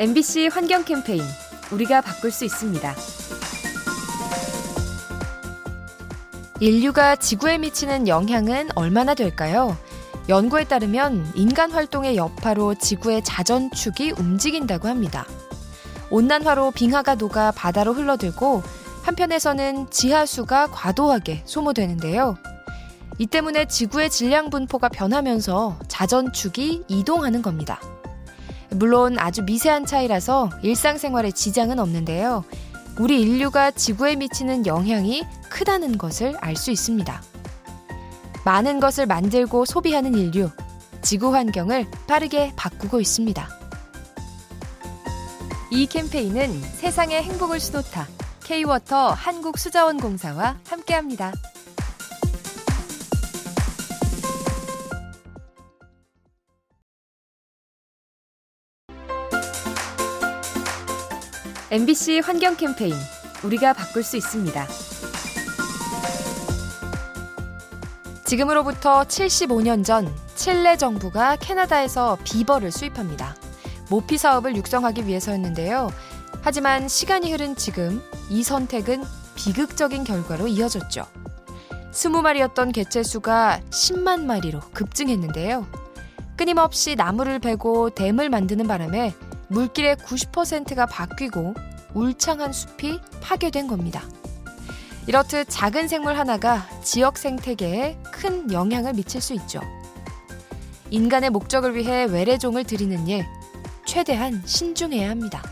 MBC 환경 캠페인 우리가 바꿀 수 있습니다. 인류가 지구에 미치는 영향은 얼마나 될까요? 연구에 따르면 인간 활동의 여파로 지구의 자전축이 움직인다고 합니다. 온난화로 빙하가 녹아 바다로 흘러들고 한편에서는 지하수가 과도하게 소모되는데요. 이 때문에 지구의 질량 분포가 변하면서 자전축이 이동하는 겁니다. 물론 아주 미세한 차이라서 일상생활에 지장은 없는데요. 우리 인류가 지구에 미치는 영향이 크다는 것을 알 수 있습니다. 많은 것을 만들고 소비하는 인류, 지구 환경을 빠르게 바꾸고 있습니다. 이 캠페인은 세상의 행복을 수놓다 K-워터 한국수자원공사와 함께합니다. MBC 환경 캠페인 우리가 바꿀 수 있습니다. 지금으로부터 75년 전 칠레 정부가 캐나다에서 비버를 수입합니다. 모피 사업을 육성하기 위해서였는데요. 하지만 시간이 흐른 지금 이 선택은 비극적인 결과로 이어졌죠. 20마리였던 개체 수가 10만 마리로 급증했는데요. 끊임없이 나무를 베고 댐을 만드는 바람에 물길의 90%가 바뀌고 울창한 숲이 파괴된 겁니다. 이렇듯 작은 생물 하나가 지역 생태계에 큰 영향을 미칠 수 있죠. 인간의 목적을 위해 외래종을 들이는 일, 최대한 신중해야 합니다.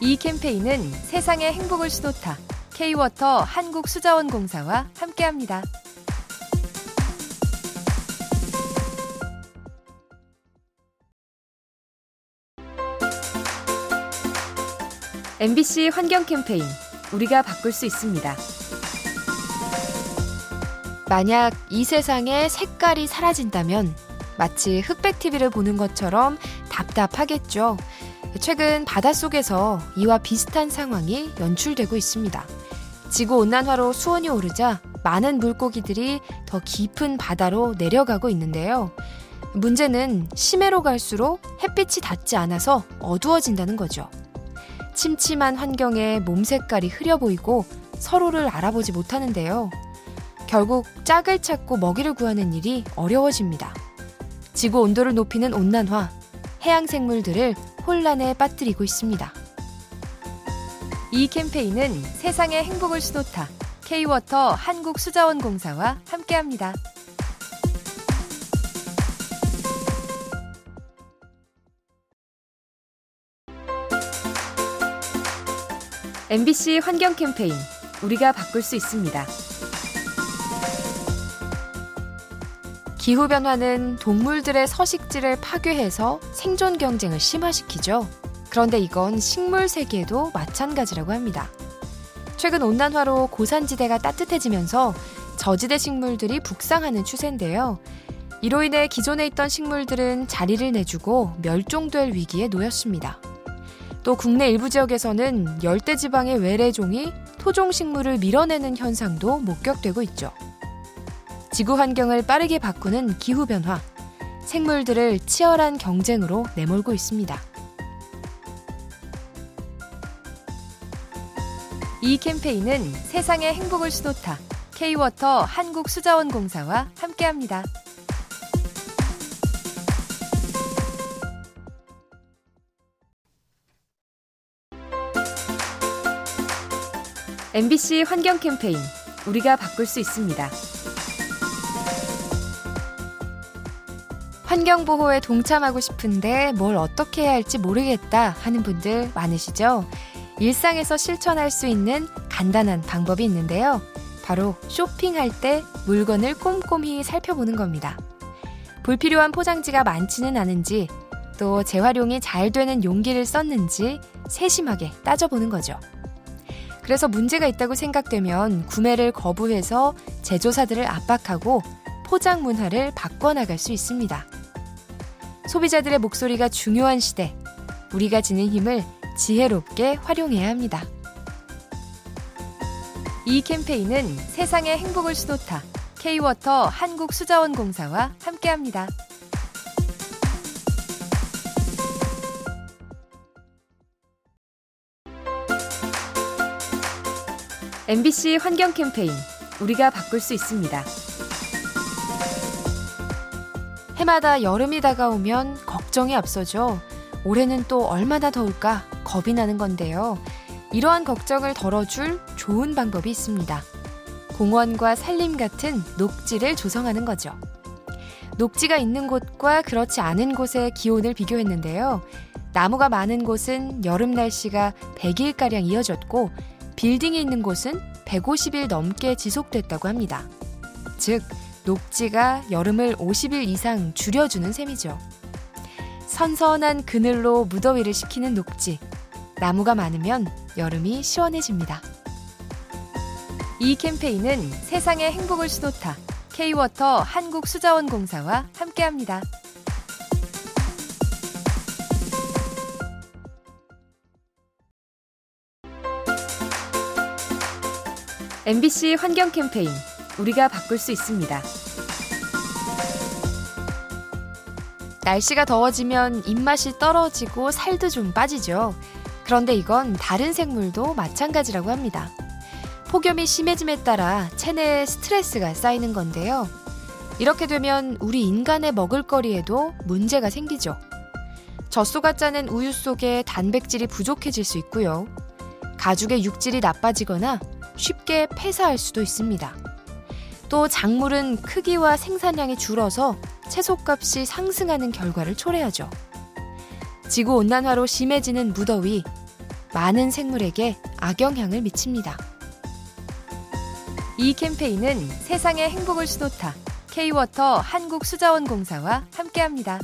이 캠페인은 세상의 행복을 수놓다 K-워터 한국수자원공사와 함께합니다. MBC 환경 캠페인 우리가 바꿀 수 있습니다. 만약 이 세상에 색깔이 사라진다면 마치 흑백 TV를 보는 것처럼 답답하겠죠. 최근 바닷속에서 이와 비슷한 상황이 연출되고 있습니다. 지구 온난화로 수온이 오르자 많은 물고기들이 더 깊은 바다로 내려가고 있는데요. 문제는 심해로 갈수록 햇빛이 닿지 않아서 어두워진다는 거죠. 침침한 환경에 몸 색깔이 흐려 보이고 서로를 알아보지 못하는데요. 결국 짝을 찾고 먹이를 구하는 일이 어려워집니다. 지구 온도를 높이는 온난화, 해양 생물들을 혼란에 빠뜨리고 있습니다. 이 캠페인은 세상의 행복을 수놓다 K-워터 한국수자원공사와 함께합니다. MBC 환경 캠페인 우리가 바꿀 수 있습니다. 기후 변화는 동물들의 서식지를 파괴해서 생존 경쟁을 심화시키죠. 그런데 이건 식물 세계에도 마찬가지라고 합니다. 최근 온난화로 고산지대가 따뜻해지면서 저지대 식물들이 북상하는 추세인데요. 이로 인해 기존에 있던 식물들은 자리를 내주고 멸종될 위기에 놓였습니다. 또 국내 일부 지역에서는 열대 지방의 외래종이 토종 식물을 밀어내는 현상도 목격되고 있죠. 지구 환경을 빠르게 바꾸는 기후 변화, 생물들을 치열한 경쟁으로 내몰고 있습니다. 이 캠페인은 세상의 행복을 수놓다 K-워터 한국수자원공사와 함께합니다. MBC 환경 캠페인 우리가 바꿀 수 있습니다. 환경 보호에 동참하고 싶은데 뭘 어떻게 해야 할지 모르겠다 하는 분들 많으시죠? 일상에서 실천할 수 있는 간단한 방법이 있는데요. 바로 쇼핑할 때 물건을 꼼꼼히 살펴보는 겁니다. 불필요한 포장지가 많지는 않은지, 또 재활용이 잘 되는 용기를 썼는지 세심하게 따져보는 거죠. 그래서 문제가 있다고 생각되면 구매를 거부해서 제조사들을 압박하고 포장 문화를 바꿔나갈 수 있습니다. 소비자들의 목소리가 중요한 시대, 우리가 지닌 힘을 지혜롭게 활용해야 합니다. 이 캠페인은 세상의 행복을 수놓다 K-워터 한국수자원공사와 함께합니다. MBC 환경 캠페인 우리가 바꿀 수 있습니다. 해마다 여름이 다가오면 걱정이 앞서죠. 올해는 또 얼마나 더울까 겁이 나는 건데요. 이러한 걱정을 덜어줄 좋은 방법이 있습니다. 공원과 산림 같은 녹지를 조성하는 거죠. 녹지가 있는 곳과 그렇지 않은 곳의 기온을 비교했는데요. 나무가 많은 곳은 여름 날씨가 100일가량 이어졌고, 빌딩이 있는 곳은 150일 넘게 지속됐다고 합니다. 즉, 녹지가 여름을 50일 이상 줄여주는 셈이죠. 선선한 그늘로 무더위를 식히는 녹지. 나무가 많으면 여름이 시원해집니다. 이 캠페인은 세상의 행복을 수놓다. K-워터 한국수자원공사와 함께합니다. MBC 환경 캠페인 우리가 바꿀 수 있습니다. 날씨가 더워지면 입맛이 떨어지고 살도 좀 빠지죠. 그런데 이건 다른 생물도 마찬가지라고 합니다. 폭염이 심해짐에 따라 체내에 스트레스가 쌓이는 건데요. 이렇게 되면 우리 인간의 먹을거리에도 문제가 생기죠. 젖소가 짜낸 우유 속에 단백질이 부족해질 수 있고요. 가죽의 육질이 나빠지거나 쉽게 폐사할 수도 있습니다. 또 작물은 크기와 생산량이 줄어서 채소값이 상승하는 결과를 초래하죠. 지구온난화로 심해지는 무더위, 많은 생물에게 악영향을 미칩니다. 이 캠페인은 세상의 행복을 수놓다. K-워터 한국수자원공사와 함께합니다.